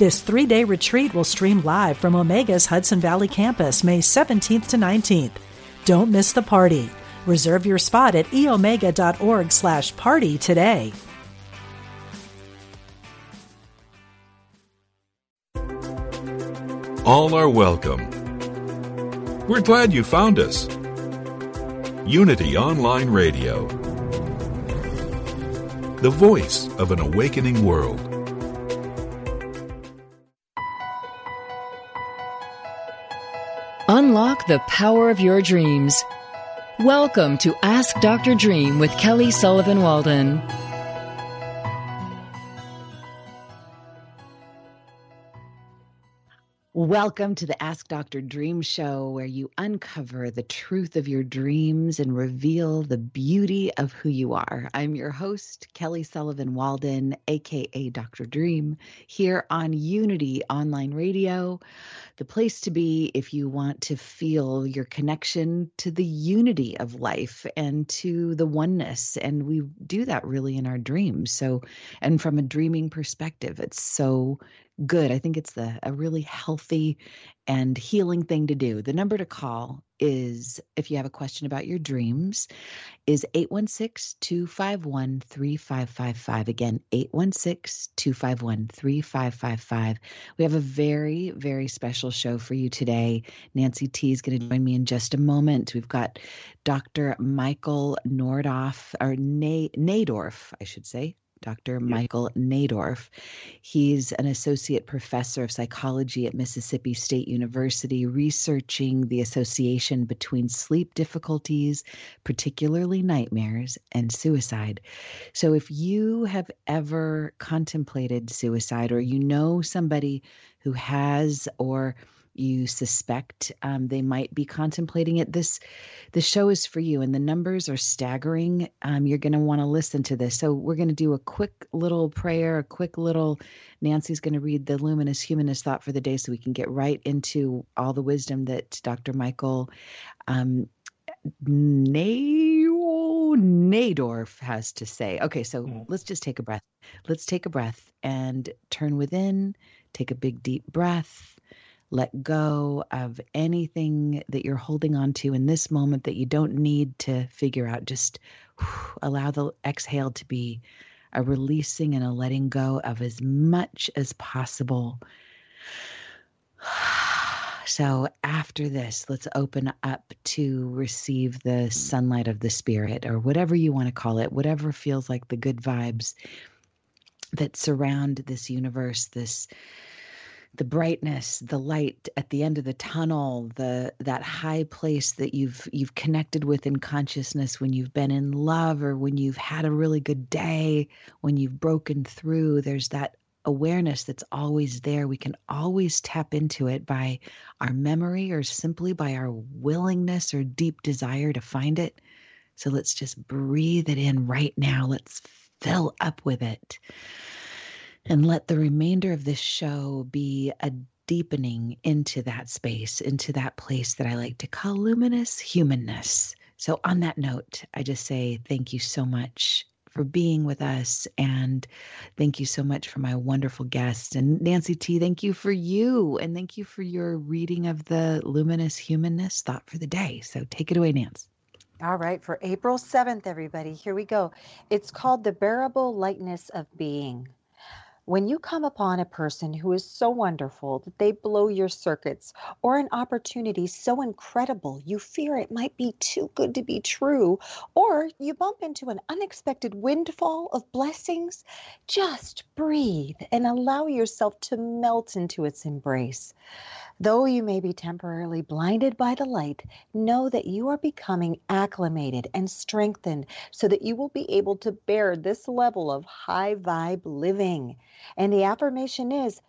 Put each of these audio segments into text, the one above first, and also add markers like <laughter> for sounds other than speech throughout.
This three day retreat will stream live from Omega's Hudson Valley campus May 17th to 19th. Don't miss the party. Reserve your spot at eomega.org slash party today. All are welcome. We're glad you found us. Unity Online Radio, the voice of an awakening world. Unlock the power of your dreams. Welcome to Ask Dr. Dream with Kelly Sullivan Walden. Welcome to the Ask Dr. Dream Show, where you uncover the truth of your dreams and reveal the beauty of who you are. I'm your host, Kelly Sullivan Walden, aka Dr. Dream, here on Unity Online Radio, the place to be if you want to feel your connection to the unity of life and to the oneness. And we do that really in our dreams. So, and from a dreaming perspective, it's so good. I think it's the a really healthy and healing thing to do. The number to call is if you have a question about your dreams is 816-251-3555 again 816-251-3555 we have a very very special show for you today. Nancy t is going to join me in just a moment. We've got dr michael nordoff or nadorff i should say Dr. Michael Nadorff. He's an associate professor of psychology at Mississippi State University, researching the association between sleep difficulties, particularly nightmares, and suicide. So, if you have ever contemplated suicide or you know somebody who has or you suspect um, they might be contemplating it this the show is for you and the numbers are staggering um, you're going to want to listen to this so we're going to do a quick little prayer a quick little nancy's going to read the luminous humanness thought for the day so we can get right into all the wisdom that dr michael um, Nadorff has to say. Okay, so mm. let's just take a breath. Let's take a breath and turn within, take a big deep breath, let go of anything that you're holding on to in this moment that you don't need to figure out. Just whew, allow the exhale to be a releasing and a letting go of as much as possible. <sighs> So, after this, let's open up to receive the sunlight of the spirit, or whatever you want to call it, whatever feels like the good vibes that surround this universe, this the brightness the light at the end of the tunnel the that high place that you've you've connected with in consciousness when you've been in love or when you've had a really good day when you've broken through there's that awareness that's always there. We can always tap into it by our memory or simply by our willingness or deep desire to find it. So let's just breathe it in right now. Let's fill up with it and let the remainder of this show be a deepening into that space, into that place that I like to call luminous humanness. So, on that note, I just say thank you so much for being with us. And thank you so much for my wonderful guests. And Nancy T, thank you for you. And thank you for your reading of the luminous humanness thought for the day. So, take it away, Nancy. All right, for April 7th, everybody, here we go. It's called The Bearable Lightness of Being. When you come upon a person who is so wonderful that they blow your circuits, or an opportunity so incredible you fear it might be too good to be true, or you bump into an unexpected windfall of blessings, just breathe and allow yourself to melt into its embrace. Though you may be temporarily blinded by the light, know that you are becoming acclimated and strengthened so that you will be able to bear this level of high vibe living. And the affirmation is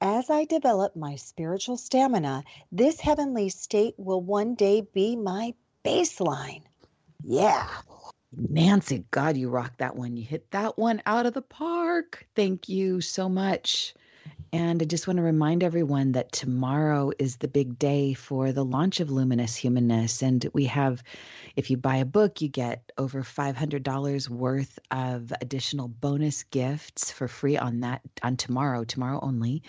As I develop my spiritual stamina, this heavenly state will one day be my baseline. Yeah. Nancy, God, you rocked that one. You hit that one out of the park. Thank you so much. And I just want to remind everyone that tomorrow is the big day for the launch of Luminous Humanness. And we have, if you buy a book, you get over $500 worth of additional bonus gifts for free on that, on tomorrow, tomorrow only.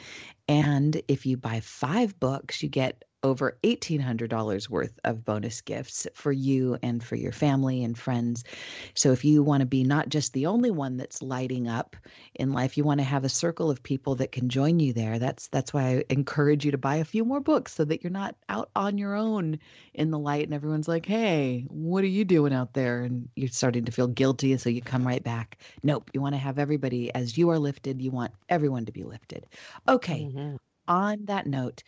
And if you buy five books, you get over $1,800 worth of bonus gifts for you and for your family and friends. So, if you want to be not just the only one that's lighting up in life, you want to have a circle of people that can join you there. That's that's why I encourage you to buy a few more books so that you're not out on your own in the light and everyone's like, "Hey, what are you doing out there?" and you're starting to feel guilty, so you come right back. Nope, you want to have everybody as you are lifted, you want everyone to be lifted. Okay. Mm-hmm. On that note,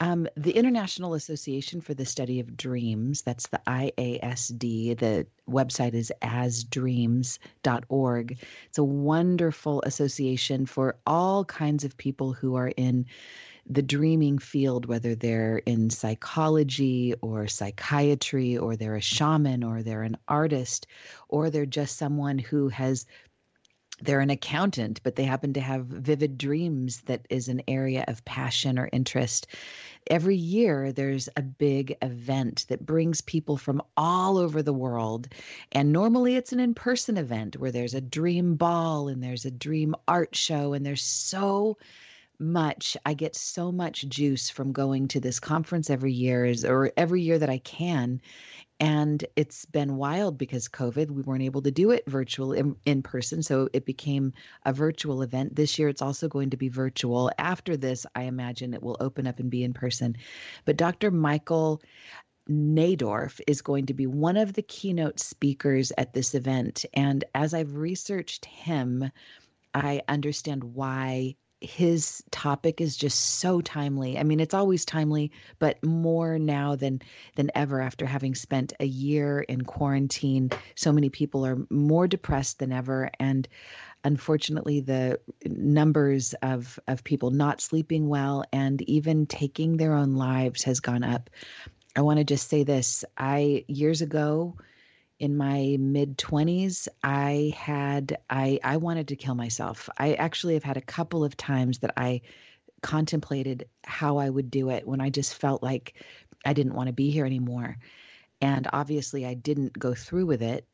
um, the International Association for the Study of Dreams, that's the IASD, the website is asdreams.org. It's a wonderful association for all kinds of people who are in the dreaming field, whether they're in psychology or psychiatry, or they're a shaman, or they're an artist, or they're just someone who has they're an accountant, but they happen to have vivid dreams that is an area of passion or interest. Every year, there's a big event that brings people from all over the world. And normally, it's an in person event where there's a dream ball and there's a dream art show, and there's so much i get so much juice from going to this conference every year or every year that i can and it's been wild because covid we weren't able to do it virtual in, in, person. So it became a virtual event. This year it's also going to be virtual. After this i imagine it will open up and be in person. But dr michael Nadorff is going to be one of the keynote speakers at this event. And as I've researched him, I understand why his topic is just so timely. I mean, it's always timely, but more now than than ever after having spent a year in quarantine. So many people are more depressed than ever and unfortunately the numbers of of people not sleeping well and even taking their own lives has gone up. I want to just say this. I years ago in my mid 20s i had i i wanted to kill myself. I actually have had a couple of times that i contemplated how i would do it when i just felt like i didn't want to be here anymore. And obviously i didn't go through with it.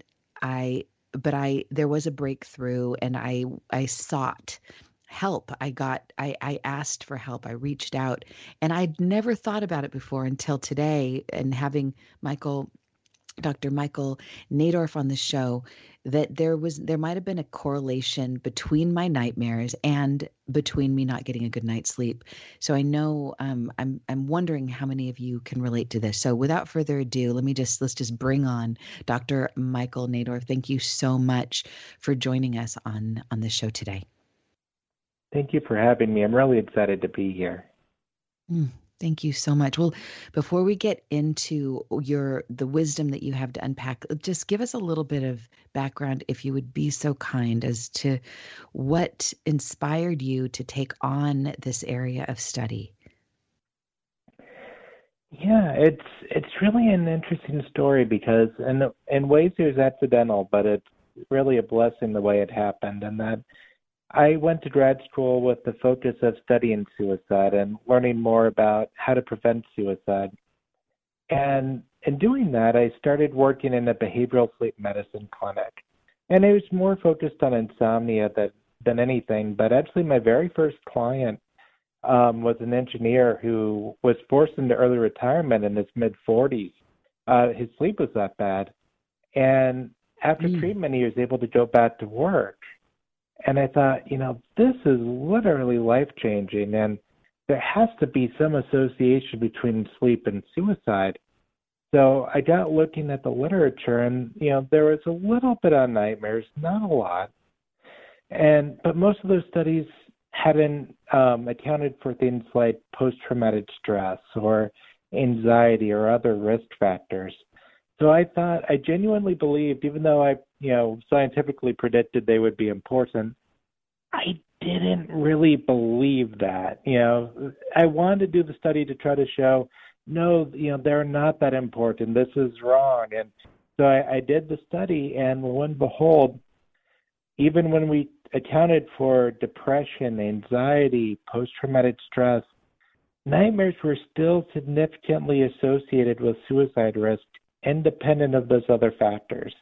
I but i there was a breakthrough and i i sought help. I got i i asked for help. I reached out. And i'd never thought about it before until today and having michael Dr. Michael Nadorff on the show that there was there might have been a correlation between my nightmares and between me not getting a good night's sleep. So I know um, I'm I'm wondering how many of you can relate to this. So without further ado, let me just let's just bring on Dr. Michael Nadorff. Thank you so much for joining us on on the show today. Thank you for having me. I'm really excited to be here. Mm, Thank you so much. Well, before we get into your the wisdom that you have to unpack, just give us a little bit of background if you would be so kind as to what inspired you to take on this area of study. Yeah, it's it's really an interesting story because in in ways it was accidental, but it's really a blessing the way it happened and that I went to grad school with the focus of studying suicide and learning more about how to prevent suicide. And in doing that, I started working in a behavioral sleep medicine clinic. And it was more focused on insomnia than, than anything. But actually, my very first client um, was an engineer who was forced into early retirement in his mid 40s. Uh, his sleep was that bad. And after mm. treatment, he was able to go back to work. And I thought, you know, this is literally life changing, and there has to be some association between sleep and suicide. So I got looking at the literature, and you know, there was a little bit on nightmares, not a lot, and but most of those studies hadn't um, accounted for things like post-traumatic stress or anxiety or other risk factors. So I thought I genuinely believed, even though I, you know, scientifically predicted they would be important, I didn't really believe that. You know, I wanted to do the study to try to show, no, you know, they're not that important. This is wrong. And so I, I did the study, and lo and behold, even when we accounted for depression, anxiety, post traumatic stress, nightmares were still significantly associated with suicide risk, independent of those other factors.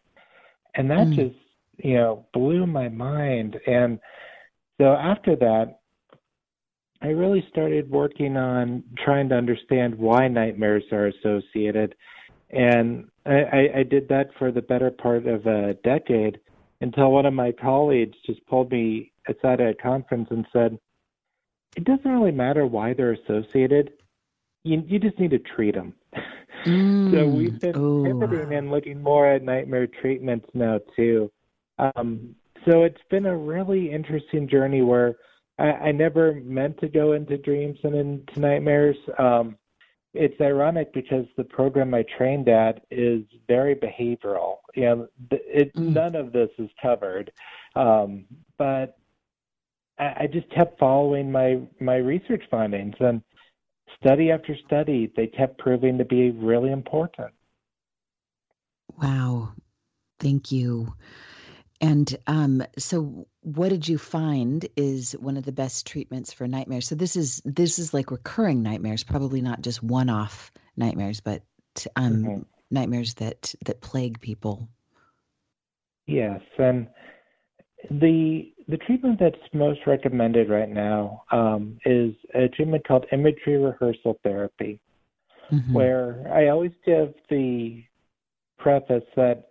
And that mm. just, you know, blew my mind. And so after that, I really started working on trying to understand why nightmares are associated. And I, I did that for the better part of a decade until one of my colleagues just pulled me aside at a conference and said, it doesn't really matter why they're associated. You, you just need to treat them. Mm, so we've been ooh. pivoting and looking more at nightmare treatments now too. Um, so it's been a really interesting journey where I, I never meant to go into dreams and into nightmares. Um, it's ironic because the program I trained at is very behavioral. You know, it, mm. none of this is covered, um, but I, I just kept following my my research findings, and study after study, they kept proving to be really important. Wow, thank you. And um, so, what did you find is one of the best treatments for nightmares? So this is this is like recurring nightmares, probably not just one-off nightmares, but um, mm-hmm. nightmares that that plague people. Yes, and the the treatment that's most recommended right now um, is a treatment called imagery rehearsal therapy, mm-hmm. where I always give the preface that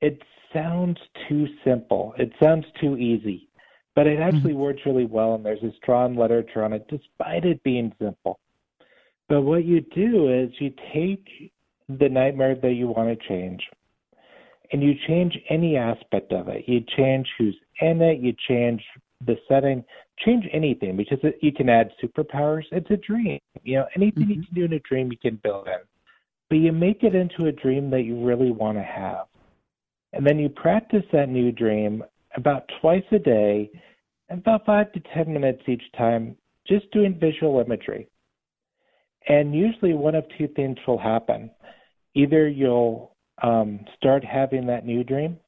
it sounds too simple. It sounds too easy, but it actually mm-hmm. works really well, and there's a strong literature on it, despite it being simple. But what you do is you take the nightmare that you want to change, and you change any aspect of it. You change who's in it, you change the setting, change anything because it, you can add superpowers. It's a dream. You know, anything mm-hmm. you can do in a dream, you can build in. But you make it into a dream that you really want to have. And then you practice that new dream about twice a day, about five to 10 minutes each time, just doing visual imagery. And usually one of two things will happen. Either you'll um, start having that new dream,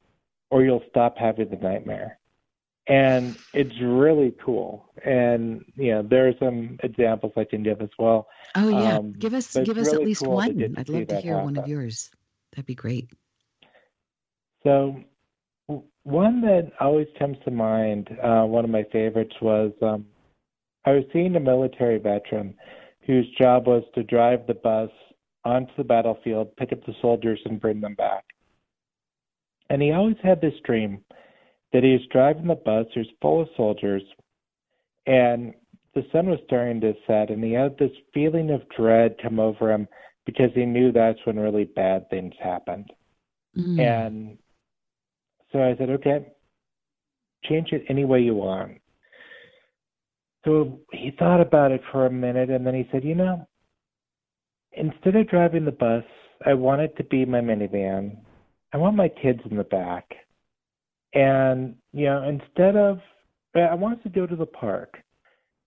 or you'll stop having the nightmare. And it's really cool. And you know, there are some examples I can give as well. Oh yeah, um, give us give us really at least cool one. I'd love to hear happen. one of yours. That'd be great. So, one that always comes to mind, uh, one of my favorites was um, I was seeing a military veteran whose job was to drive the bus onto the battlefield, pick up the soldiers, and bring them back. And he always had this dream that he was driving the bus, was full of soldiers, and the sun was starting to set, and he had this feeling of dread come over him because he knew that's when really bad things happened. Mm. And so I said, okay, change it any way you want. So he thought about it for a minute and then he said, you know, instead of driving the bus, I want it to be my minivan. I want my kids in the back. And, you know, instead of, I wanted to go to the park.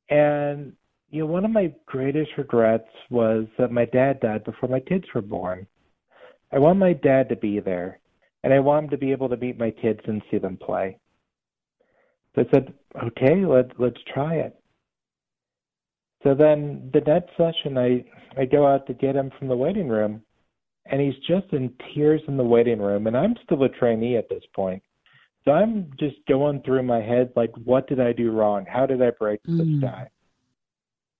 And, you know, one of my greatest regrets was that my dad died before my kids were born. I want my dad to be there and I want him to be able to meet my kids and see them play. So I said, okay, let let's try it. So then the next session, I I go out to get him from the waiting room, and he's just in tears in the waiting room, and I'm still a trainee at this point. So I'm just going through my head like, what did I do wrong? How did I break mm. this guy?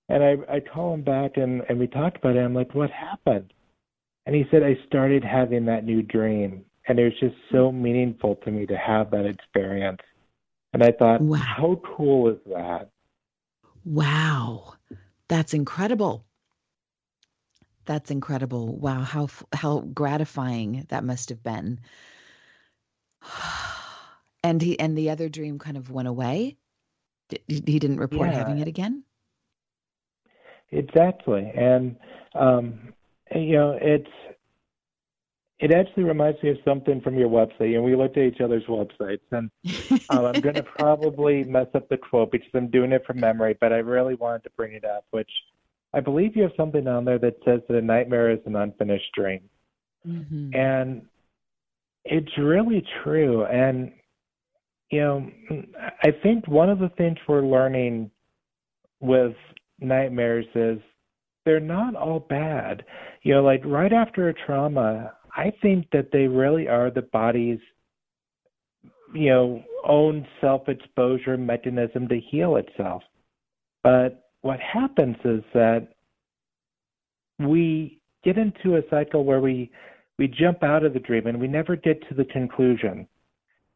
And I I call him back and and we talked about it. I'm like, what happened? And he said, I started having that new dream and it was just so meaningful to me to have that experience. And I thought, wow. how cool is that? Wow. That's incredible. That's incredible. Wow, how how gratifying that must have been. <sighs> And he and the other dream kind of went away. He didn't report yeah. having it again. Exactly, and um, you know, it's it actually reminds me of something from your website, and we looked at each other's websites. And <laughs> um, I'm going to probably mess up the quote because I'm doing it from memory, but I really wanted to bring it up, which I believe you have something on there that says that a nightmare is an unfinished dream. Mm-hmm. And it's really true. And, you know, I think one of the things we're learning with nightmares is they're not all bad. You know, like right after a trauma, I think that they really are the body's, you know, own self exposure mechanism to heal itself. But what happens is that we get into a cycle where we we jump out of the dream and we never get to the conclusion.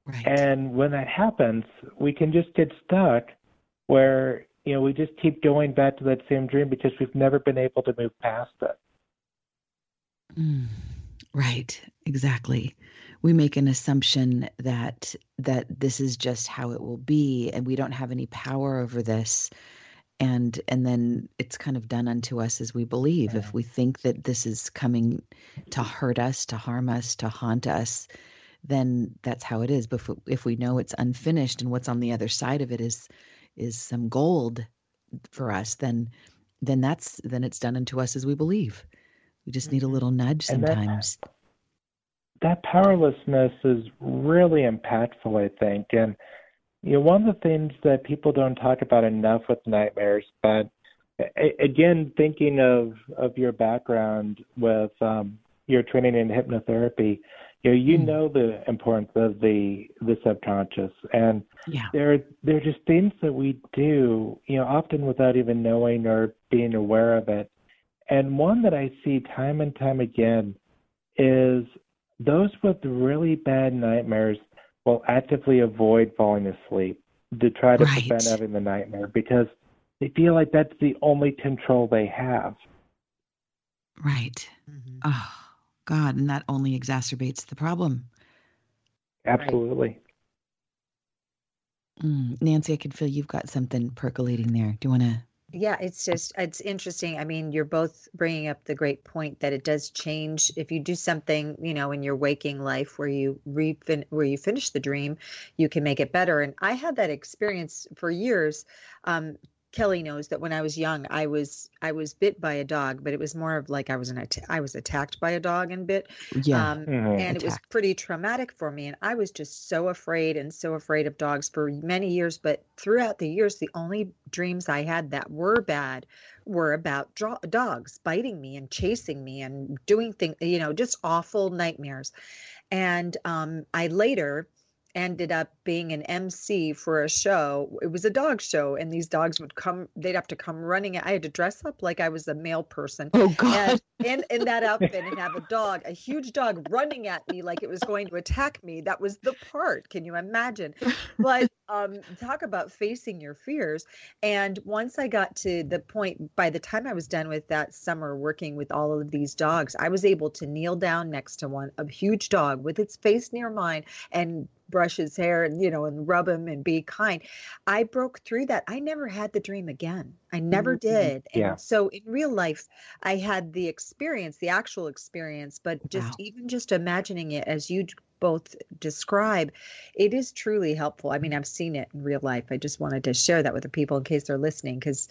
Right. And when that happens, we can just get stuck where you know we just keep going back to that same dream because we've never been able to move past it. Mm, right, exactly. We make an assumption that that this is just how it will be, and we don't have any power over this and and then it's kind of done unto us as we believe. If we think that this is coming to hurt us to harm us to haunt us then that's how it is. But if, if we know it's unfinished and what's on the other side of it is is some gold for us then then that's then it's done unto us as we believe we just need a mm-hmm. little nudge sometimes that, that powerlessness is really impactful i think and you know, one of the things that people don't talk about enough with nightmares, but again, thinking of of your background with um, your training in hypnotherapy, you know, you mm. know the importance of the the subconscious, and yeah. there there are just things that we do, you know, often without even knowing or being aware of it. And one that I see time and time again is those with really bad nightmares will actively avoid falling asleep to try to right. prevent having the nightmare because they feel like that's the only control they have. Right. Mm-hmm. Oh, God. And that only exacerbates the problem. Absolutely. Mm, Nancy, I can feel you've got something percolating there. Do you want to yeah, it's just it's interesting. I mean, you're both bringing up the great point that it does change if you do something, you know, in your waking life where you where you finish the dream, you can make it better. And I had that experience for years. Um, Kelly knows that when I was young, I was I was bit by a dog, but it was more of like I was an I was attacked by a dog and bit. Yeah, um, mm, and it was pretty traumatic for me, and I was just so afraid and so afraid of dogs for many years. But throughout the years, the only dreams I had that were bad were about dro- dogs biting me and chasing me and doing things, you know, just awful nightmares. And um, I later ended up being an MC for a show. It was a dog show, and these dogs would come. They'd have to come running. I had to dress up like I was a male person. Oh God! And in, in that outfit, and have a dog, a huge dog, running at me like it was going to attack me. That was the part. Can you imagine? But <laughs> um, talk about facing your fears. And once I got to the point, by the time I was done with that summer working with all of these dogs, I was able to kneel down next to one, a huge dog with its face near mine, and brush his hair and you know and rub him and be kind i broke through that i never had the dream again i never mm-hmm. did yeah. so in real life i had the experience the actual experience but just wow. even just imagining it as you both describe it is truly helpful i mean i've seen it in real life i just wanted to share that with the people in case they're listening because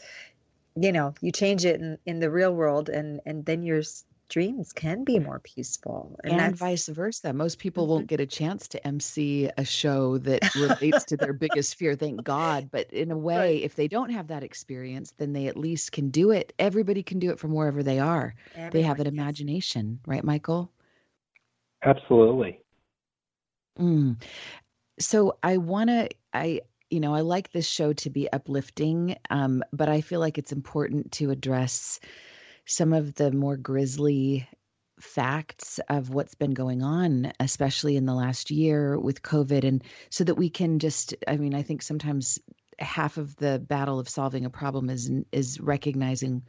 you know you change it in, in the real world and and then you're dreams can be more peaceful and, and vice versa most people mm-hmm. won't get a chance to mc a show that relates to their biggest fear thank god but in a way right. if they don't have that experience then they at least can do it everybody can do it from wherever they are Everyone, they have an imagination yes. right michael absolutely mm. so i want to i you know i like this show to be uplifting um, but i feel like it's important to address some of the more grisly facts of what's been going on, especially in the last year with COVID. And so that we can just, I mean, I think sometimes half of the battle of solving a problem is is recognizing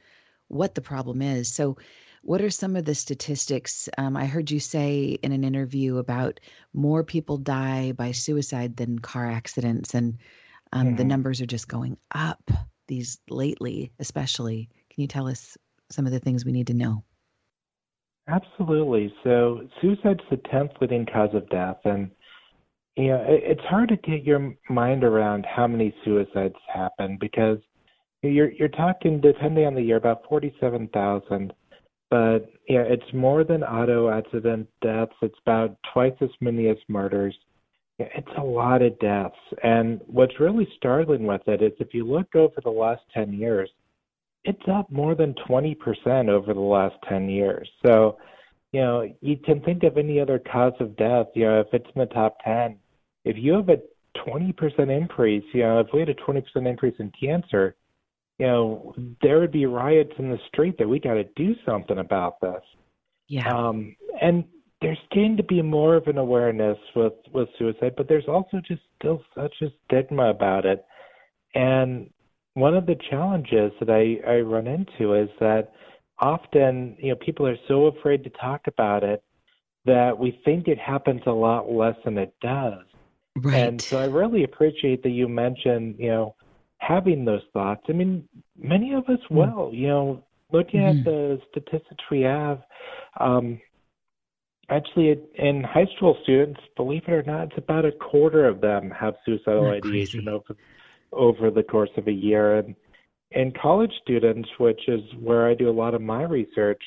what the problem is. So, what are some of the statistics? Um, I heard you say in an interview about more people die by suicide than car accidents, and um, mm-hmm. the numbers are just going up. These lately, especially. Can you tell us some of the things we need to know? Absolutely. So suicide's the tenth leading cause of death, and you know it, it's hard to get your mind around how many suicides happen because you're you're talking depending on the year about forty-seven thousand, but yeah, it's more than auto accident deaths. It's about twice as many as murders. It's a lot of deaths, and what's really startling with it is if you look over the last ten years it's up more than 20% over the last 10 years. So, you know, you can think of any other cause of death, you know, if it's in the top 10, if you have a 20% increase, you know, if we had a 20% increase in cancer, you know, there would be riots in the street that we got to do something about this. Yeah. Um, and there's going to be more of an awareness with with suicide, but there's also just still such a stigma about it. And one of the challenges that I, I run into is that often, you know, people are so afraid to talk about it that we think it happens a lot less than it does. Right. And so I really appreciate that you mentioned, you know, having those thoughts. I mean, many of us mm. will, you know, looking mm. at mm-hmm. the statistics we have, um, actually in high school students, believe it or not, it's about a quarter of them have suicidal ideation over over the course of a year. And in college students, which is where I do a lot of my research,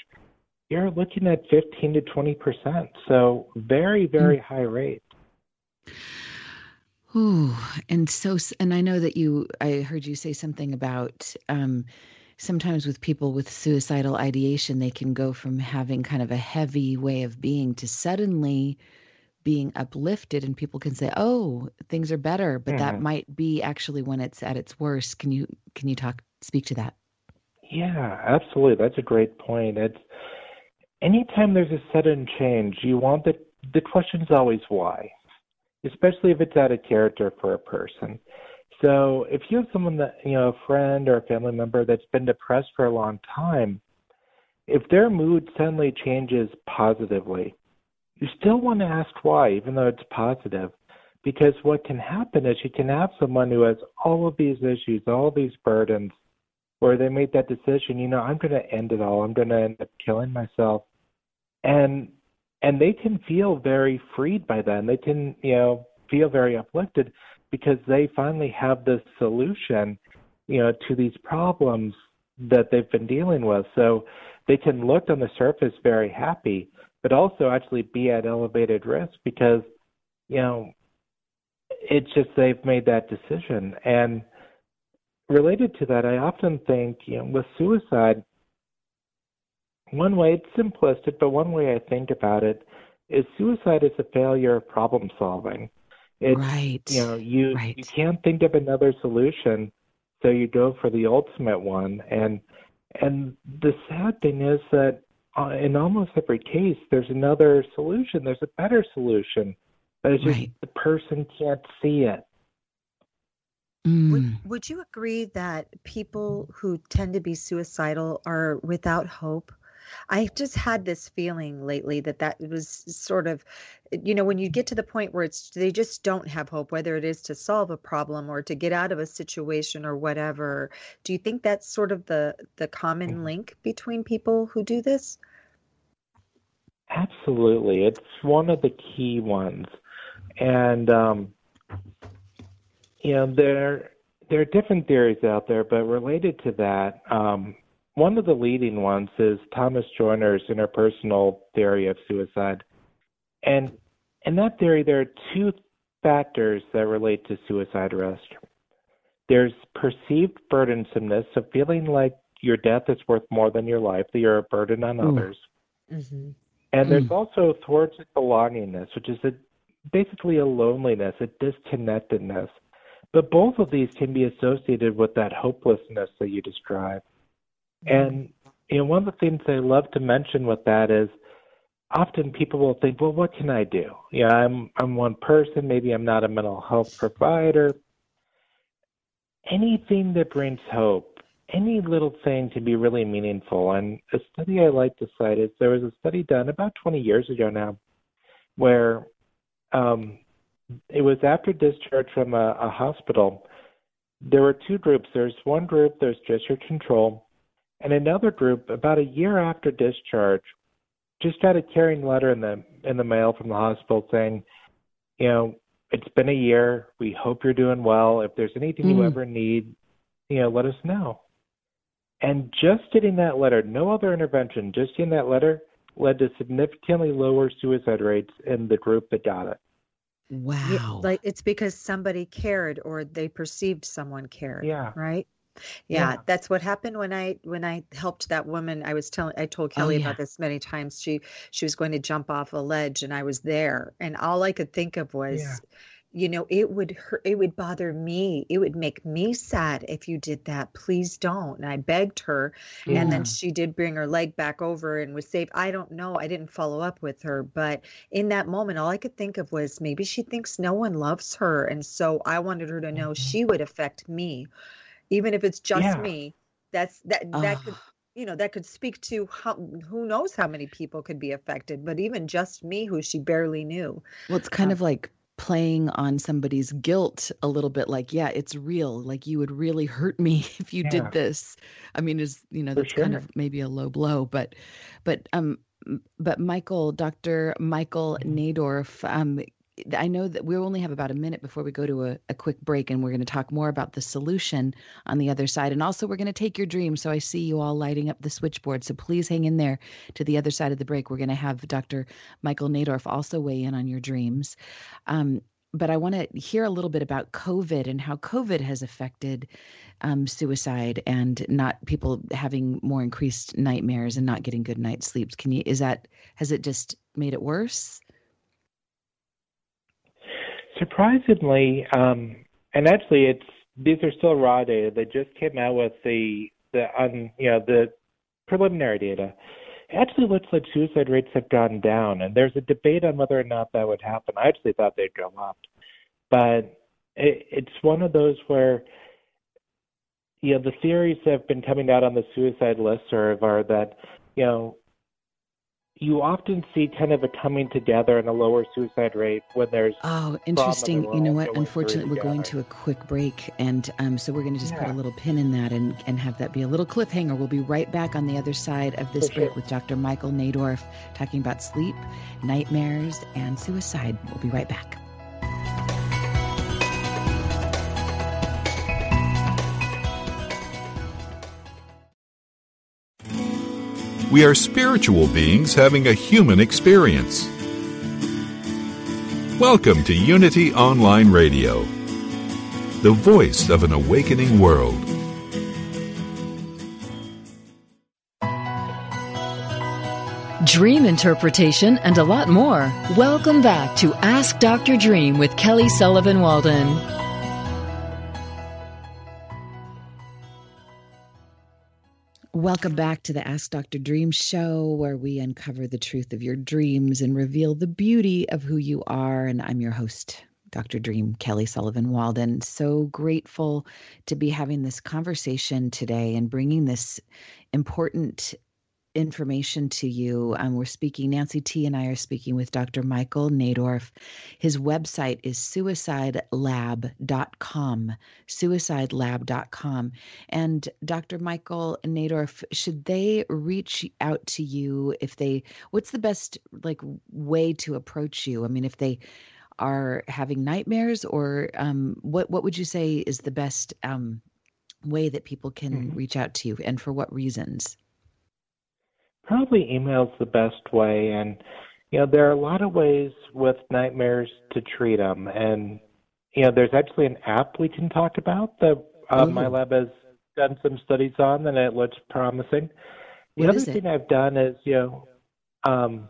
you're looking at 15 to 20 percent. So very, very mm. high rate. Ooh, and so, and I know that you, I heard you say something about um, sometimes with people with suicidal ideation, they can go from having kind of a heavy way of being to suddenly being uplifted and people can say oh things are better but mm-hmm. that might be actually when it's at its worst. Can you can you talk speak to that? Yeah absolutely. That's a great point. It's anytime there's a sudden change you want the the question is always why especially if it's out of character for a person. So if you have someone that you know a friend or a family member that's been depressed for a long time if their mood suddenly changes positively you still want to ask why, even though it's positive. Because what can happen is you can have someone who has all of these issues, all these burdens, where they made that decision, you know, I'm going to end it all. I'm going to end up killing myself. And and they can feel very freed by that. And they can, you know, feel very uplifted because they finally have the solution, you know, to these problems that they've been dealing with. So they can look on the surface very happy, but also actually be at elevated risk because you know it's just they've made that decision. And related to that i often think you know with suicide one way it's simplistic but one way i think about it is suicide is a failure of problem solving. It's right. you know you right. you can't think of another solution so you go for the ultimate one. And and the sad thing is that uh, in almost every case, there's another solution. There's a better solution, but it's just right. the person can't see it. Mm. Would, would you agree that people who tend to be suicidal are without hope? I just had this feeling lately that that was sort of, you know, when you get to the point where it's they just don't have hope, whether it is to solve a problem or to get out of a situation or whatever. Do you think that's sort of the the common mm. link between people who do this? Absolutely, it's one of the key ones, and um, you know there there are different theories out there, but related to that, um, one of the leading ones is Thomas Joiner's interpersonal theory of suicide, and in that theory, there are two factors that relate to suicide risk. There's perceived burdensomeness, so feeling like your death is worth more than your life, that you're a burden on Ooh. others. Mm-hmm. And there's mm. also thwarted belongingness, which is a, basically a loneliness, a disconnectedness. But both of these can be associated with that hopelessness that you describe. And you know, one of the things I love to mention with that is often people will think, well, what can I do? Yeah, I'm I'm one person, maybe I'm not a mental health provider. Anything that brings hope any little thing can be really meaningful. And a study I like to cite is there was a study done about 20 years ago now where um, it was after discharge from a, a hospital. There were two groups. There's one group, there's discharge control, and another group, about a year after discharge, just got a caring letter in the in the mail from the hospital saying, you know, it's been a year. We hope you're doing well. If there's anything mm. you ever need, you know, let us know. And just getting that letter, no other intervention, just getting that letter led to significantly lower suicide rates in the group that got it. Wow. Yeah, like it's because somebody cared or they perceived someone cared. Yeah. Right? Yeah, yeah, that's what happened when I when I helped that woman. I was telling I told oh, Kelly oh, yeah. about this many times. She she was going to jump off a ledge and I was there and all I could think of was yeah you know it would hurt it would bother me it would make me sad if you did that please don't and i begged her and then she did bring her leg back over and was safe i don't know i didn't follow up with her but in that moment all i could think of was maybe she thinks no one loves her and so i wanted her to know mm-hmm. she would affect me even if it's just yeah. me that's that that could you know that could speak to how, who knows how many people could be affected but even just me who she barely knew well it's kind um, of like playing on somebody's guilt a little bit like yeah it's real like you would really hurt me <laughs> if you yeah. did this i mean is you know that's sure. kind of maybe a low blow but but um but michael dr michael mm-hmm. nadorff um I know that we only have about a minute before we go to a, a quick break, and we're going to talk more about the solution on the other side. And also, we're going to take your dreams. So I see you all lighting up the switchboard. So please hang in there to the other side of the break. We're going to have Dr. Michael Nadorff also weigh in on your dreams. Um, but I want to hear a little bit about COVID and how COVID has affected um, suicide and not people having more increased nightmares and not getting good night sleeps. Can you? Is that has it just made it worse? Surprisingly, um, and actually, it's these are still raw data. They just came out with the the un, you know the preliminary data. It actually looks like suicide rates have gone down, and there's a debate on whether or not that would happen. I actually thought they'd go up, but it, it's one of those where you know the theories that have been coming out on the suicide listserv are that you know you often see kind of a coming together and a lower suicide rate when there's oh interesting. You know what? unfortunately we're going to a quick break and um, so we're going to just yeah. put a little pin in that and, and have that be a little cliffhanger. We'll be right back on the other side of this For break sure. with dr michael nadorff talking about sleep nightmares and suicide. We'll be right back We are spiritual beings having a human experience. Welcome to Unity Online Radio, the voice of an awakening world. Dream interpretation and a lot more. Welcome back to Ask Dr. Dream with Kelly Sullivan Walden. Welcome back to the Ask Dr. Dream show, where we uncover the truth of your dreams and reveal the beauty of who you are. And I'm your host, Dr. Dream, Kelly Sullivan Walden. So grateful to be having this conversation today and bringing this important information to you. Um, we're speaking, Nancy T and I are speaking with Dr. Michael Nadorff. His website is suicidelab.com, suicidelab.com. And Dr. Michael Nadorff, should they reach out to you if they, what's the best like way to approach you? I mean, if they, are having nightmares or um, what what would you say is the best um, way that people can mm-hmm. reach out to you and for what reasons probably email's the best way and you know there are a lot of ways with nightmares to treat them and you know there's actually an app we can talk about that uh, my lab has done some studies on and it looks promising. The what other thing i've done is you know um,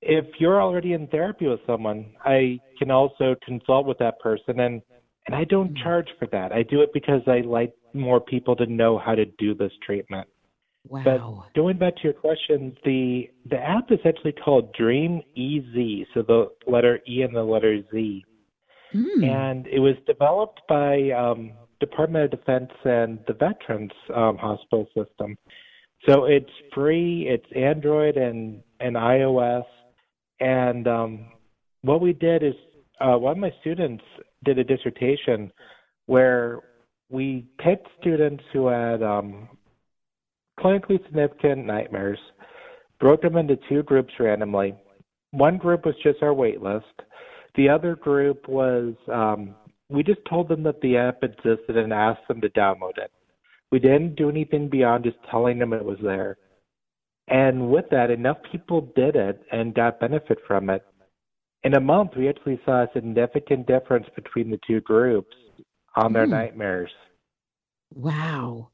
if you're already in therapy with someone i can also consult with that person and and i don't mm-hmm. charge for that. I do it because i like more people to know how to do this treatment Wow. But going back to your question, the the app is actually called Dream EZ, so the letter E and the letter Z, mm. and it was developed by um, Department of Defense and the Veterans um, Hospital System. So it's free. It's Android and and iOS. And um, what we did is uh, one of my students did a dissertation where we picked students who had um, clinically significant nightmares. broke them into two groups randomly. One group was just our wait list. The other group was um, we just told them that the app existed and asked them to download it. We didn't do anything beyond just telling them it was there. And with that, enough people did it and got benefit from it. In a month, we actually saw a significant difference between the two groups on their mm. nightmares. Wow.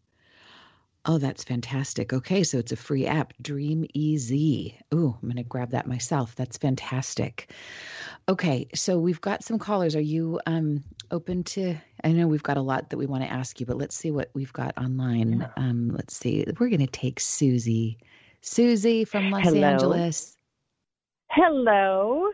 Oh, that's fantastic. Okay, so it's a free app, Dream Easy. Ooh, I'm going to grab that myself. That's fantastic. Okay, so we've got some callers. Are you um, open to? I know we've got a lot that we want to ask you, but let's see what we've got online. Um, let's see. We're going to take Susie. Susie from Los Hello. Angeles. Hello.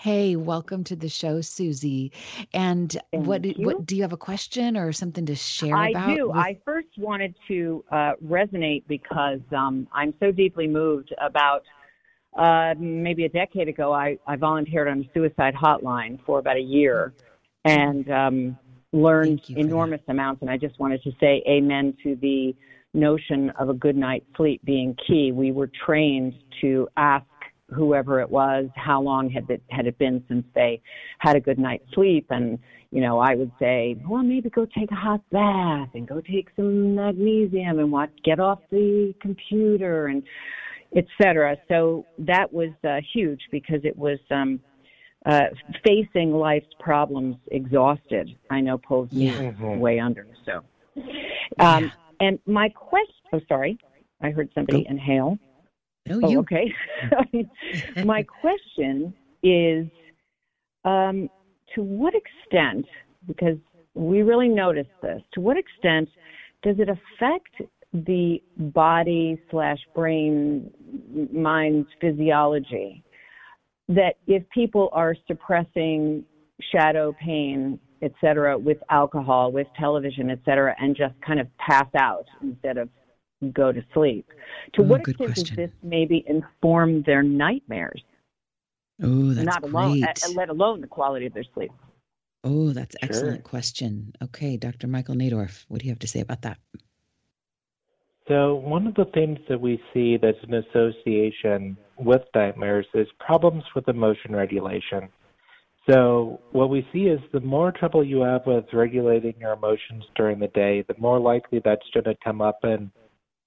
Hey, welcome to the show, Susie. And Thank what you. what do you have a question or something to share I about? do. with- I first wanted to uh, resonate because um, I'm so deeply moved about uh, maybe a decade ago. I, I volunteered on a suicide hotline for about a year and um, learned Thank you for enormous amounts. And I just wanted to say amen to the notion of a good night's sleep being key. We were trained to ask whoever it was how long had it had it been since they had a good night's sleep and you know i would say well maybe go take a hot bath and go take some magnesium and watch get off the computer and etc so that was uh, huge because it was um uh facing life's problems exhausted i know pulls me Yeah. Way under so um Yeah. and my question oh sorry i heard somebody Go. inhale no, Oh, you. okay. <laughs> My question is um, to what extent, because we really notice this, to what extent does it affect the body slash brain mind physiology that if people are suppressing shadow pain, et cetera, with alcohol, with television, et cetera, and just kind of pass out instead of go to sleep. To Oh, what good extent question. does this maybe inform their nightmares? Oh, that's Not alone, great. let alone the quality of their sleep. Oh, that's Sure. excellent question. Okay, Dr. Michael Nadorff, what do you have to say about that? So, one of the things that we see that's an association with nightmares is problems with emotion regulation. So, what we see is the more trouble you have with regulating your emotions during the day, the more likely that's going to come up in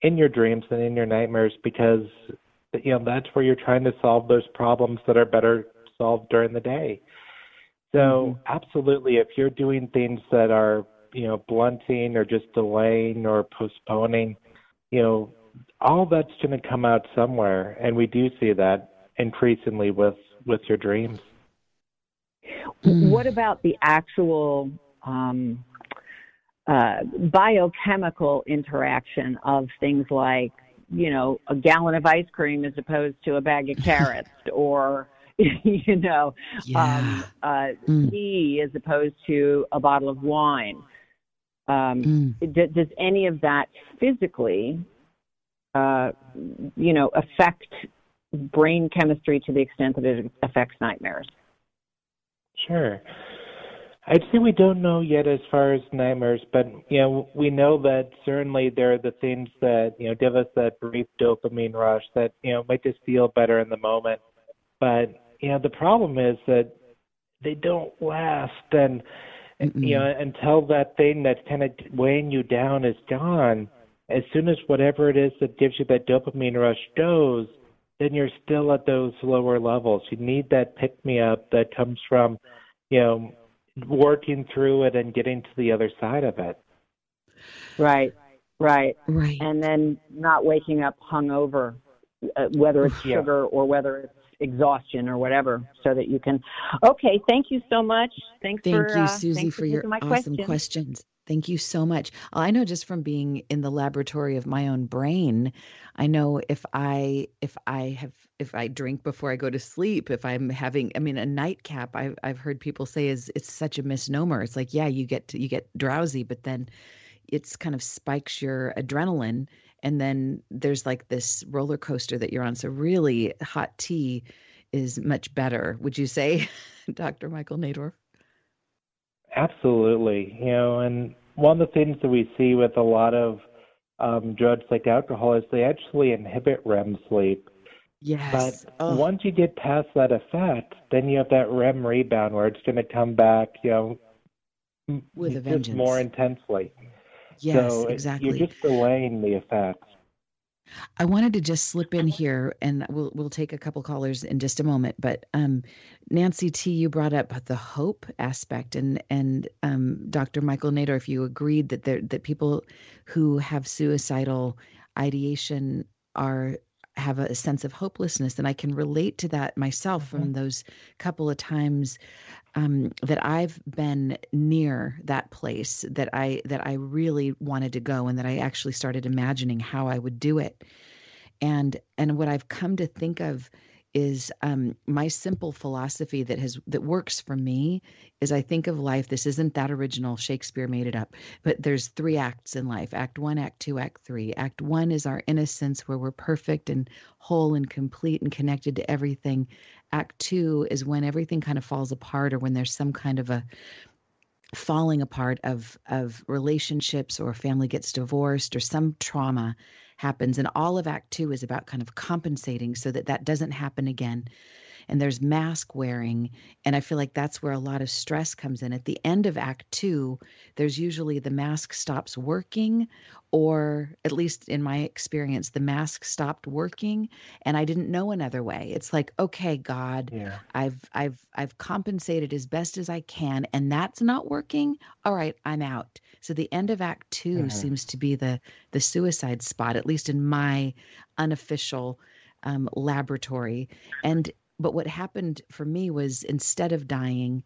in your dreams and in your nightmares because you know that's where you're trying to solve those problems that are better solved during the day. So, absolutely, if you're doing things that are you know blunting or just delaying or postponing, you know all that's going to come out somewhere, and we do see that increasingly with with your dreams. What about the actual um, uh, biochemical interaction of things like, you know, a gallon of ice cream as opposed to a bag of carrots, <laughs> or <laughs> you know, Yeah. um, uh, Mm. tea as opposed to a bottle of wine. Um, Mm. d- does any of that physically, uh, you know, affect brain chemistry to the extent that it affects nightmares? Sure. I'd say we don't know yet as far as nightmares, but you know we know that certainly there are the things that you know give us that brief dopamine rush that you know make us feel better in the moment. But you know the problem is that they don't last, and and, you know until that thing that's kind of weighing you down is gone. As soon as whatever it is that gives you that dopamine rush goes, then you're still at those lower levels. You need that pick me up that comes from, you know, working through it and getting to the other side of it. Right, right. Right. And then not waking up hungover, uh, whether it's Yeah. sugar or whether it's exhaustion or whatever, so that you can. Okay, thank you so much. Thanks Thank for you, uh, Susie, thanks for your my awesome question. questions. Thank you so much. Uh, I know just from being in the laboratory of my own brain, I know if I if I have if I drink before I go to sleep, if I'm having I mean a nightcap, I've I've heard people say is it's such a misnomer. It's like, yeah, you get to, you get drowsy, but then it's kind of spikes your adrenaline and then there's like this roller coaster that you're on. So really hot tea is much better, would you say, <laughs> Dr. Michael Nadorff? Absolutely. You know, and one of the things that we see with a lot of um, drugs like alcohol is they actually inhibit REM sleep. Yes. But oh. once you get past that effect, then you have that REM rebound where it's going to come back, you know, with a vengeance. more intensely. Yes, so exactly. You're just delaying the effects. I wanted to just slip in here, and we'll we'll take a couple callers in just a moment. But um, Nancy T, you brought up the hope aspect, and and um, Dr. Michael Nadorff, if you agreed that there that people who have suicidal ideation are have a sense of hopelessness and i can relate to that myself mm-hmm. from those couple of times um, that i've been near that place that i that i really wanted to go and that i actually started imagining how i would do it and and what i've come to think of is um, my simple philosophy that has that works for me is I think of life. This isn't that original. Shakespeare made it up, but there's three acts in life: Act One, Act Two, Act Three. Act One is our innocence, where we're perfect and whole and complete and connected to everything. Act Two is when everything kind of falls apart, or when there's some kind of a falling apart of of relationships or family gets divorced or some trauma happens. And all of act 2 is about kind of compensating so that that doesn't happen again and there's mask wearing and i feel like that's where a lot of stress comes in. At the end of act 2 there's usually the mask stops working or at least in my experience the mask stopped working and i didn't know another way. It's like okay god yeah. i've i've i've compensated as best as i can and that's not working? All right i'm out. So the end of act 2 mm-hmm. seems to be the the suicide spot at least in my unofficial um, laboratory. And but what happened for me was instead of dying,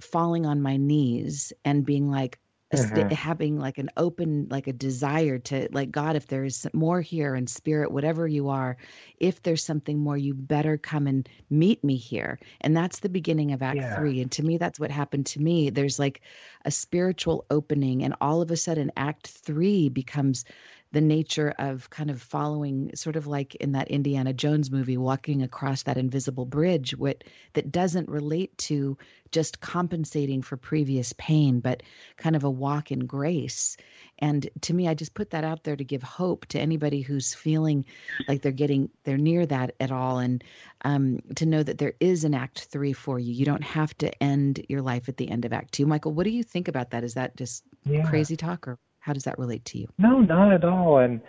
falling on my knees and being like, mm-hmm. having like an open like a desire to like god if there's more here in spirit whatever you are if there's something more you better come and meet me here and that's the beginning of act yeah. 3 and to me that's what happened to me there's like a spiritual opening and all of a sudden act 3 becomes the nature of kind of following sort of like in that Indiana Jones movie walking across that invisible bridge what that doesn't relate to just compensating for previous pain but kind of a walk in grace. And to me I just put that out there to give hope to anybody who's feeling like they're getting they're near that at all. And um, to know that there is an act 3 for you. You don't have to end your life at the end of act 2 Michael what do you think about that? Is that just yeah. crazy talk or how does that relate to you? No, not at all. And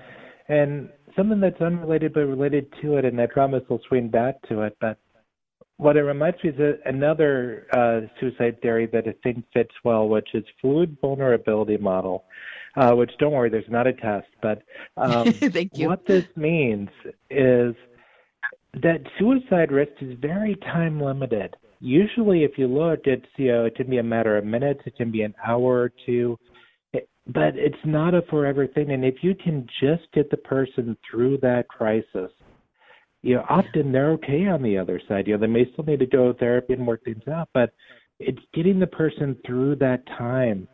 and something that's unrelated but related to it, and I promise we'll swing back to it. But what it reminds me is another uh, suicide theory that I think fits well, which is fluid vulnerability model. Uh, which don't worry, there's not a test, but um, <laughs> Thank you. what this means is that suicide risk is very time limited. Usually, if you look, it's you know it can be a matter of minutes, it can be an hour or two, but it's not a forever thing. And if you can just get the person through that crisis, you know, often they're okay on the other side. You know, they may still need to go to therapy and work things out, but it's getting the person through that time.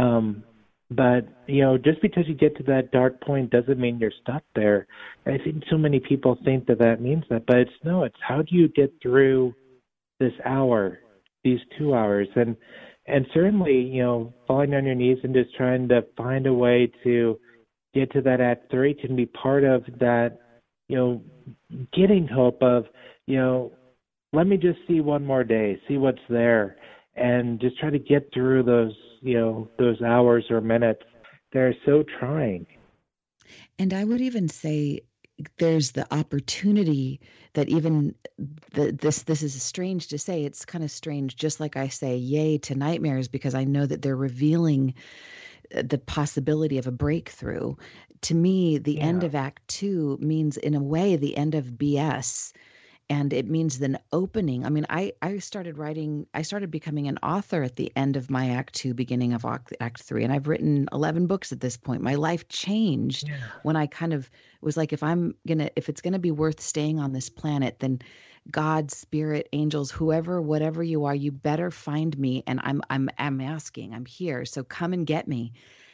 Um, but you know, just because you get to that dark point doesn't mean you're stuck there. I think so many people think that that means that, but it's no. It's how do you get through this hour, these two hours, and and certainly, you know, falling on your knees and just trying to find a way to get to that at three can be part of that, you know, getting hope of, you know, let me just see one more day, see what's there, and just try to get through those, you know, those hours or minutes that are so trying. And I would even say there's the opportunity that even the, this this is strange to say it's kind of strange just like i say yay to nightmares because i know that they're revealing uh, the possibility of a breakthrough to me the yeah. end of act 2 means in a way the end of bs and it means then opening. I mean i i started writing i started becoming an author at the end of my act 2 beginning of act 3 and i've written 11 books at this point. My life changed yeah. when i kind of was like if i'm going to if it's going to be worth staying on this planet then god spirit angels whoever whatever you are you better find me and i'm i'm i'm asking i'm here. So come and get me.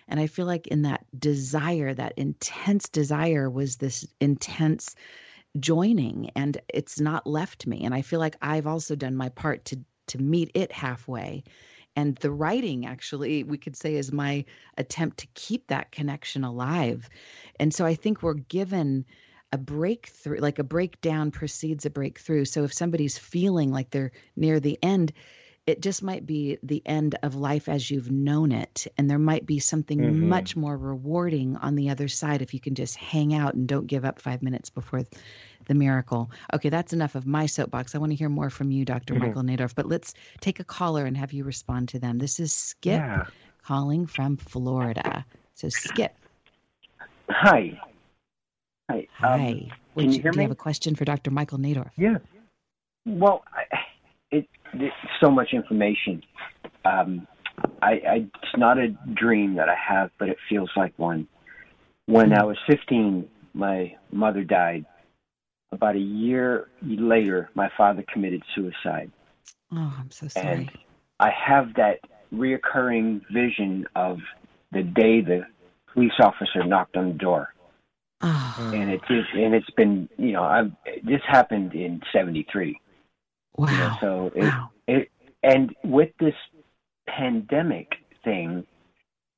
And I feel like in that desire, that intense desire was this intense joining and it's not left me and i feel like i've also done my part to to meet it halfway and the writing actually we could say is my attempt to keep that connection alive and so i think we're given a breakthrough, like a breakdown precedes a breakthrough. So if somebody's feeling like they're near the end, it just might be the end of life as you've known it. And there might be something mm-hmm. much more rewarding on the other side if you can just hang out and don't give up five minutes before the miracle. Okay, that's enough of my soapbox. I want to hear more from you, doctor mm-hmm. Michael Nadorff. But let's take a caller and have you respond to them. This is Skip yeah. calling from Florida. So, Skip. Hi. Hi. Hi. Um, can you, you hear do me? you have a question for Dr. Michael Nadorff? Yes. Well, I, it, so much information. Um, I, I, it's not a dream that I have, but it feels like one. When I was 15, my mother died. About a year later, my father committed suicide. Oh, I'm so sorry. And I have that reoccurring vision of the day the police officer knocked on the door. Oh. And it is, and it's been, you know, I've, this happened in 73. Wow. You know, so it, wow. it, and with this pandemic thing,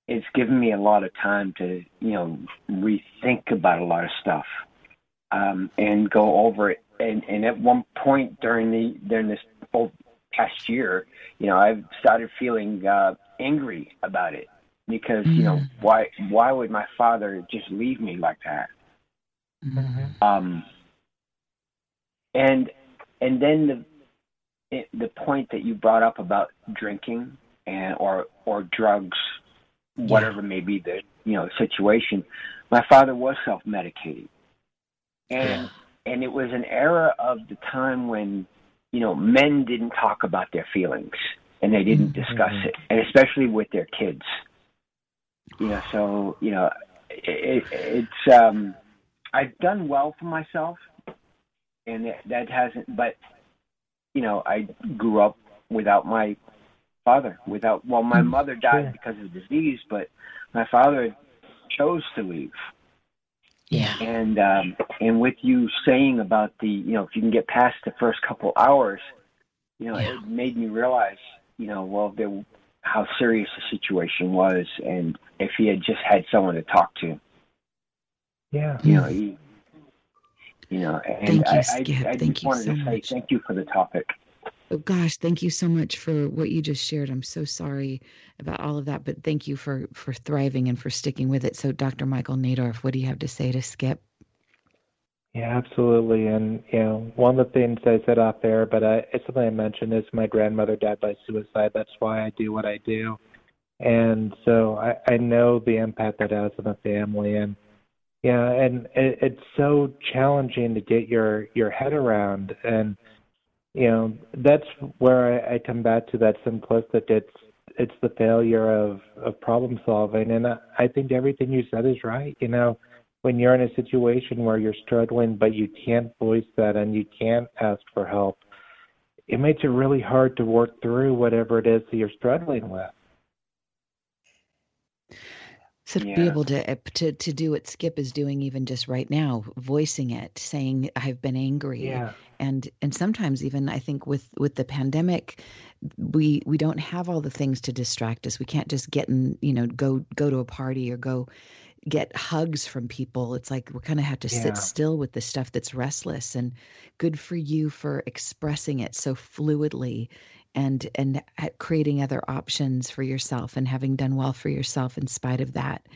it's given me a lot of time to, you know, rethink about a lot of stuff, um, and go over it. And, and at one point during the during this whole past year, you know, I've started feeling uh, angry about it because mm-hmm. you know mm. why why would my father just leave me like that? Mm-hmm. Um, and and then the it, the point that you brought up about drinking and or or drugs, whatever yeah. may be the you know situation. My father was self medicating, and yeah. and it was an era of the time when you know men didn't talk about their feelings and they didn't mm-hmm. discuss it, and especially with their kids. You know, so you know, it, it's um, I've done well for myself, and that hasn't, but you know, I grew up without my father. Without well, my mm, mother died sure. because of disease, but my father chose to leave. Yeah. And um, and with you saying about the, you know, if you can get past the first couple hours, you know, yeah. it made me realize, you know, well, there, how serious the situation was, and if he had just had someone to talk to. Yeah. You know, he, you know, and thank you, I, Skip. I, I thank just you wanted so to say much. thank you for the topic. Oh, gosh, thank you so much for what you just shared. I'm so sorry about all of that, but thank you for for thriving and for sticking with it. So, Dr. Michael Nadorff, what do you have to say to Skip? Yeah, absolutely. And you know, one of the things I said off there, but I, it's something I mentioned is my grandmother died by suicide. That's why I do what I do, and so I, I know the impact that has on the family. And yeah, and it, it's so challenging to get your your head around, and you know that's where I, I come back to that simplistic. It's it's the failure of of problem solving, and I, I think everything you said is right. You know, when you're in a situation where you're struggling, but you can't voice that and you can't ask for help, it makes it really hard to work through whatever it is that you're struggling with. So to yeah. be able to, eh, to to do what Skip is doing even just right now, voicing it, saying I've been angry, yeah. and and sometimes even I think with with the pandemic, we we don't have all the things to distract us. We can't just get in, you know, go go to a party or go get hugs from people. It's like we kind of have to yeah. sit still with the stuff that's restless. And good for you for expressing it so fluidly and and creating other options for yourself and having done well for yourself in spite of that.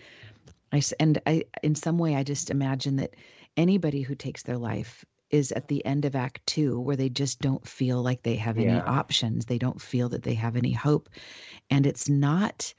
I, and I in some way I just imagine that anybody who takes their life is at the end of act 2 where they just don't feel like they have any options. They don't feel that they have any hope. And it's not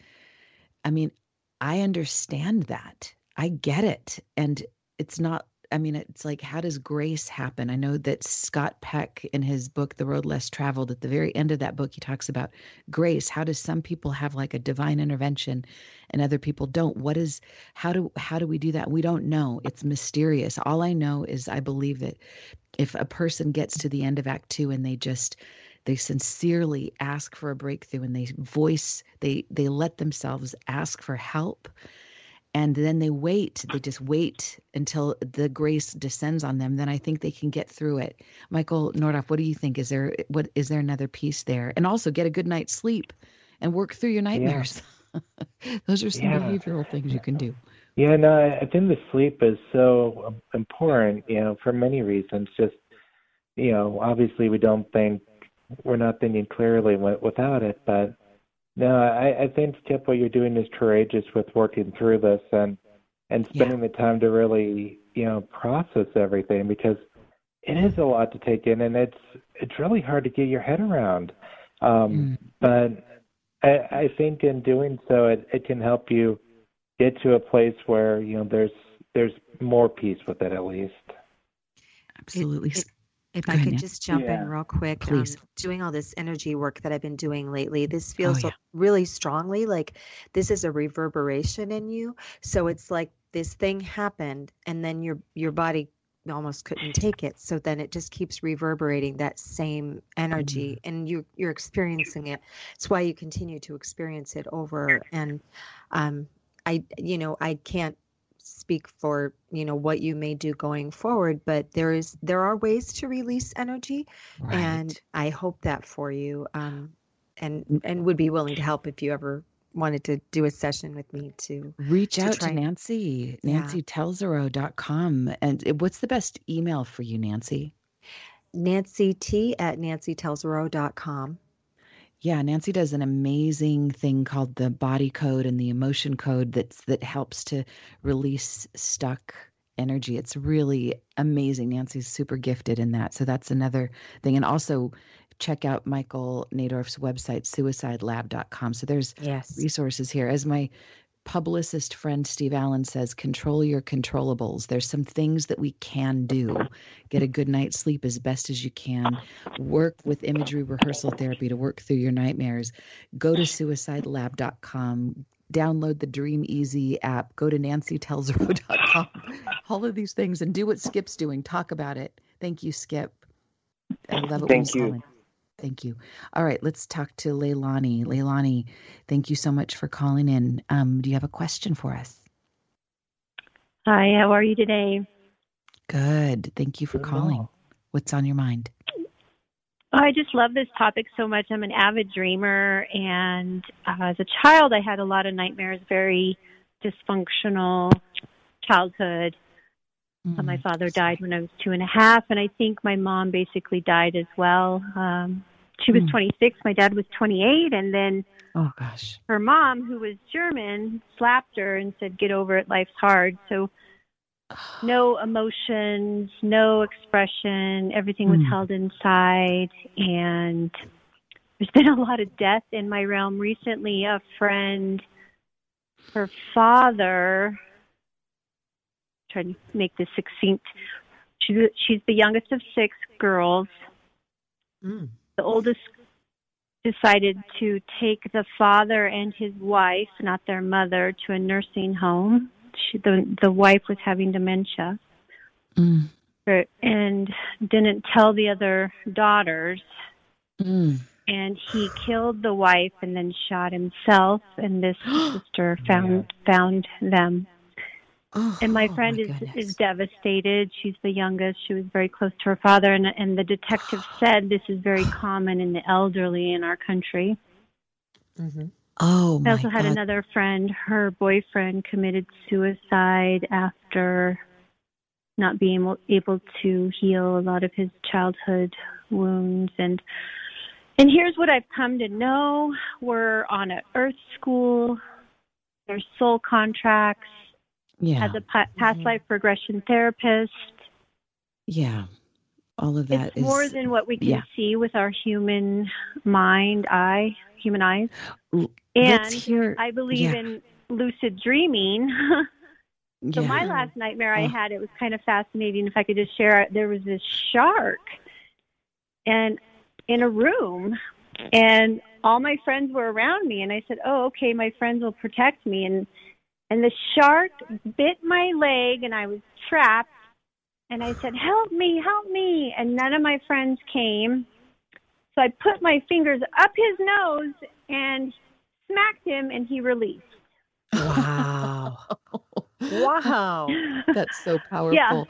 I mean I understand that. I get it. And it's not I mean, it's like, how does grace happen? I know that Scott Peck, in his book, The Road Less Traveled, at the very end of that book, he talks about grace. How does some people have like a divine intervention and other people don't? What is, how do, how do we do that? We don't know. It's mysterious. All I know is I believe that if a person gets to the end of Act Two and they just, they sincerely ask for a breakthrough and they voice, they, they let themselves ask for help and then they wait they just wait until the grace descends on them then i think they can get through it michael nadorff what do you think is there what is there another piece there and also get a good night's sleep and work through your nightmares yeah. <laughs> those are some yeah. behavioral things you can do Yeah, no, I think the sleep is so um, important, you know, for many reasons. Just, you know, obviously we don't think, we're not thinking clearly without it, but no, I, I think, Skip, what you're doing is courageous with working through this and, and spending yeah. the time to really, you know, process everything because it is a lot to take in and it's, it's really hard to get your head around. Um, mm. But I, I think in doing so, it, it can help you get to a place where you know there's there's more peace with it at least. Absolutely. It, it, if I could just jump yeah. in real quick, Please. Um, doing all this energy work that I've been doing lately, this oh, feels oh, yeah. really strongly like this is a reverberation in you. So it's like this thing happened, and then your your body almost couldn't take it. So then it just keeps reverberating that same energy, mm-hmm. and you you're experiencing it. It's why you continue to experience it over and um, I you know I can't speak for you know what you may do going forward but there is there are ways to release energy right. and i hope that for you um and and would be willing to help if you ever wanted to do a session with me to reach to out to nancy yeah. nancytelzero.com and what's the best email for you nancy nancy t at nancytelzero.com yeah, Nancy does an amazing thing called the body code and the emotion code that's that helps to release stuck energy. It's really amazing. Nancy's super gifted in that. So that's another thing. And also check out Michael Nadorff's website, suicidelab.com. So there's yes. resources here. As my publicist friend Steve Allen says, control your controllables. There's some things that we can do. Get a good night's sleep as best as you can. Work with imagery rehearsal therapy to work through your nightmares. Go to suicidelab.com. Download the Dream Easy app. Go to nancytelzero.com. All of these things and do what Skip's doing. Talk about it. Thank you, Skip. I love it. Thank you. Thank you. All right, let's talk to Leilani. Leilani, thank you so much for calling in. Um, do you have a question for us? Hi, how are you today? Good. Thank you for calling. What's on your mind? I just love this topic so much. I'm an avid dreamer, and uh, as a child, I had a lot of nightmares, very dysfunctional childhood. Mm-hmm. Uh, my father died when I was two and a half, and I think my mom basically died as well. Um, she was mm. 26, my dad was 28, and then oh gosh, her mom, who was German, slapped her and said, "Get over it. Life's hard." So <sighs> no emotions, no expression. Everything was mm. held inside, and there's been a lot of death in my realm recently. A friend, her father try to make this succinct. She's she's the youngest of six girls. Mm. The oldest decided to take the father and his wife, not their mother, to a nursing home. She, the the wife was having dementia, mm. and didn't tell the other daughters. Mm. And he killed the wife and then shot himself. And this <gasps> sister found found them Oh, and my oh friend my is goodness. is devastated. She's the youngest. She was very close to her father, and and the detective <sighs> said this is very common in the elderly in our country. Mm-hmm. Oh, I also had God. another friend. Her boyfriend committed suicide after not being able able to heal a lot of his childhood wounds and and here's what I've come to know. We're on a earth school. There's soul contracts yeah. as a past mm-hmm. life regression therapist. Yeah. All of that it's is, more than what we can yeah. see with our human mind, eye, human eyes. Let's and hear, I believe yeah. in lucid dreaming. <laughs> so yeah. my last nightmare I Oh. had, it was kind of fascinating. If I could just share, it, there was this shark, and in a room, and all my friends were around me, and I said, "Oh, okay, my friends will protect me." And and the shark bit my leg and I was trapped and I said, "Help me, help me." And none of my friends came. So I put my fingers up his nose and smacked him and he released. Wow. <laughs> wow. That's so powerful. Yeah.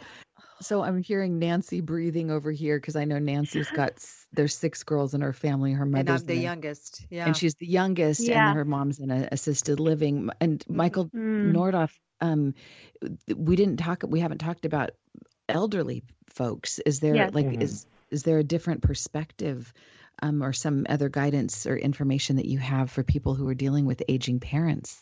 So I'm hearing Nancy breathing over here because I know Nancy's got there's six girls in her family. Her mother's and I'm the youngest. Yeah, and she's the youngest, Yeah. and her mom's in a assisted living. And Michael Mm. Nadorff, um, we didn't talk. We haven't talked about elderly folks. Is there Yes. like Mhm. is is there a different perspective, um, or some other guidance or information that you have for people who are dealing with aging parents?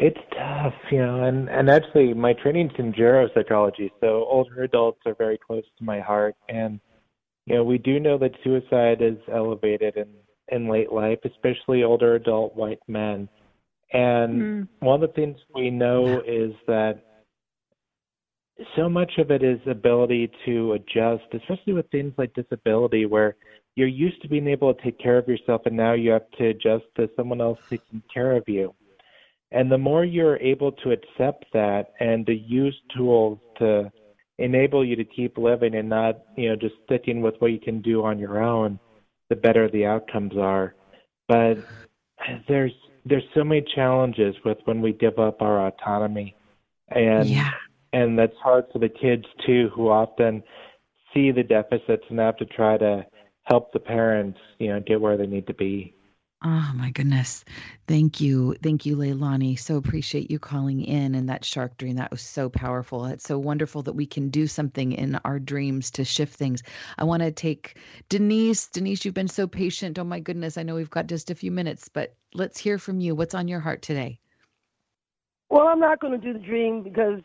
It's tough, you know, and and actually my training's in geropsychology, so older adults are very close to my heart, and you know we do know that suicide is elevated in in late life, especially older adult white men, and Mm. one of the things we know is that so much of it is ability to adjust, especially with things like disability, where you're used to being able to take care of yourself, and now you have to adjust to someone else taking care of you. And the more you're able to accept that and to use tools to enable you to keep living and not, you know, just sticking with what you can do on your own, the better the outcomes are. But there's there's so many challenges with when we give up our autonomy. And yeah. and that's hard for the kids too who often see the deficits and have to try to help the parents, you know, get where they need to be. Oh my goodness. Thank you. Thank you, Leilani. So appreciate you calling in and that shark dream. That was so powerful. It's so wonderful that we can do something in our dreams to shift things. I want to take Denise. Denise, you've been so patient. Oh my goodness. I know we've got just a few minutes, but let's hear from you. What's on your heart today? Well, I'm not going to do the dream because,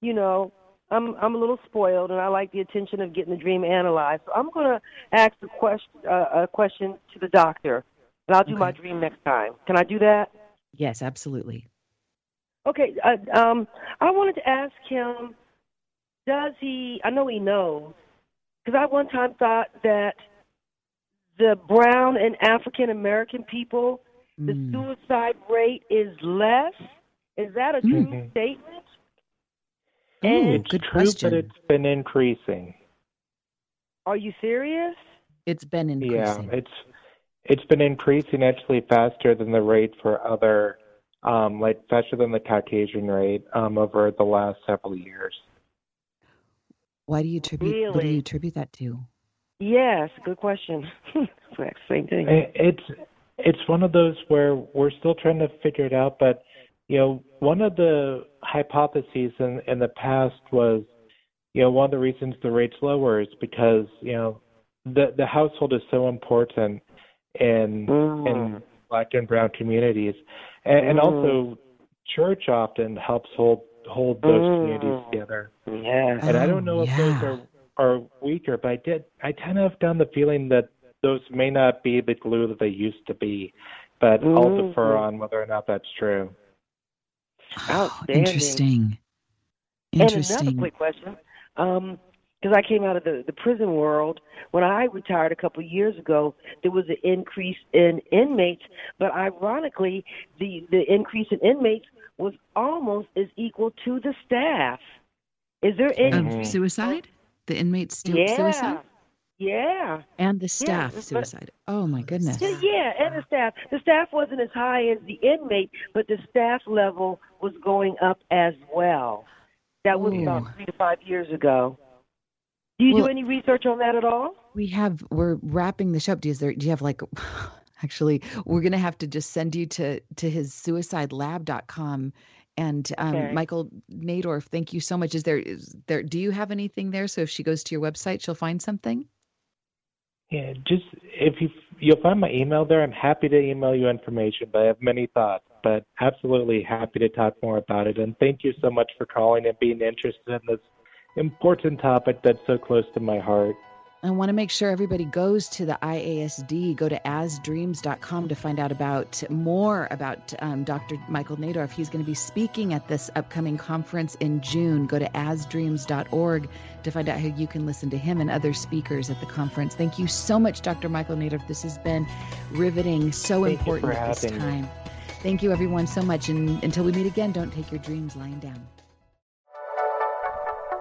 you know, I'm I'm a little spoiled and I like the attention of getting the dream analyzed. So I'm going to ask a question uh, a question to the doctor, and I'll do my dream next time. Can I do that? Yes, absolutely. Okay. Uh, um, I wanted to ask him, does he? I know he knows, because I one time thought that the brown and African American people, the Mm. suicide rate is less. Is that a true Mhm. statement? Ooh, it's good true, question. but it's been increasing. Are you serious? It's been increasing. Yeah, increasing. it's it's been increasing actually faster than the rate for other, um, like faster than the Caucasian rate um, over the last several years. Why do you attribute Really? what do you attribute that to? Yes, good question. <laughs> Same thing. It's it's one of those where we're still trying to figure it out, but you know, one of the hypotheses in in the past was, you know, one of the reasons the rate's lower is because you know the the household is so important in Mm. in black and brown communities, and, and Mm. also church often helps hold hold those communities Mm. together. Yes. And I don't know if those are are weaker, but I did I kind of found the feeling that those may not be the glue that they used to be. But I'll Mhm. defer on whether or not that's true. Oh, Outstanding. interesting. And another Interesting. quick question, because I came out of the, the prison world. When I retired a couple of years ago, there was an increase in inmates, but ironically, the, the increase in inmates was almost as equal to the staff. Is there any? Of Mhm. suicide? The inmates still yeah. suicide? Yeah. And the staff but- suicide. Oh my goodness. Yeah, yeah, and the staff. The staff wasn't as high as the inmate, but the staff level was going up as well. That was Ooh. about three to five years ago. Do you Well- do any research on that at all? We have we're wrapping the show up. Do you, is there, do you have like <sighs> actually we're gonna have to just send you to to his suicidelab.com and um, Okay. Michael Nadorff, thank you so much. Is there is there do you have anything there? So if she goes to your website, she'll find something? Yeah, just if you you'll find my email there. I'm happy to email you information, but I have many thoughts. But absolutely happy to talk more about it. And thank you so much for calling and being interested in this important topic that's so close to my heart. I want to make sure everybody goes to the IASD, go to asdreams.com to find out about more about um, Dr. Michael Nadorff. He's going to be speaking at this upcoming conference in June. Go to asdreams.org to find out how you can listen to him and other speakers at the conference. Thank you so much, Dr. Michael Nadorff. This has been riveting, so Thank important at this having me. time. Thank you, everyone, so much. And until we meet again, don't take your dreams lying down.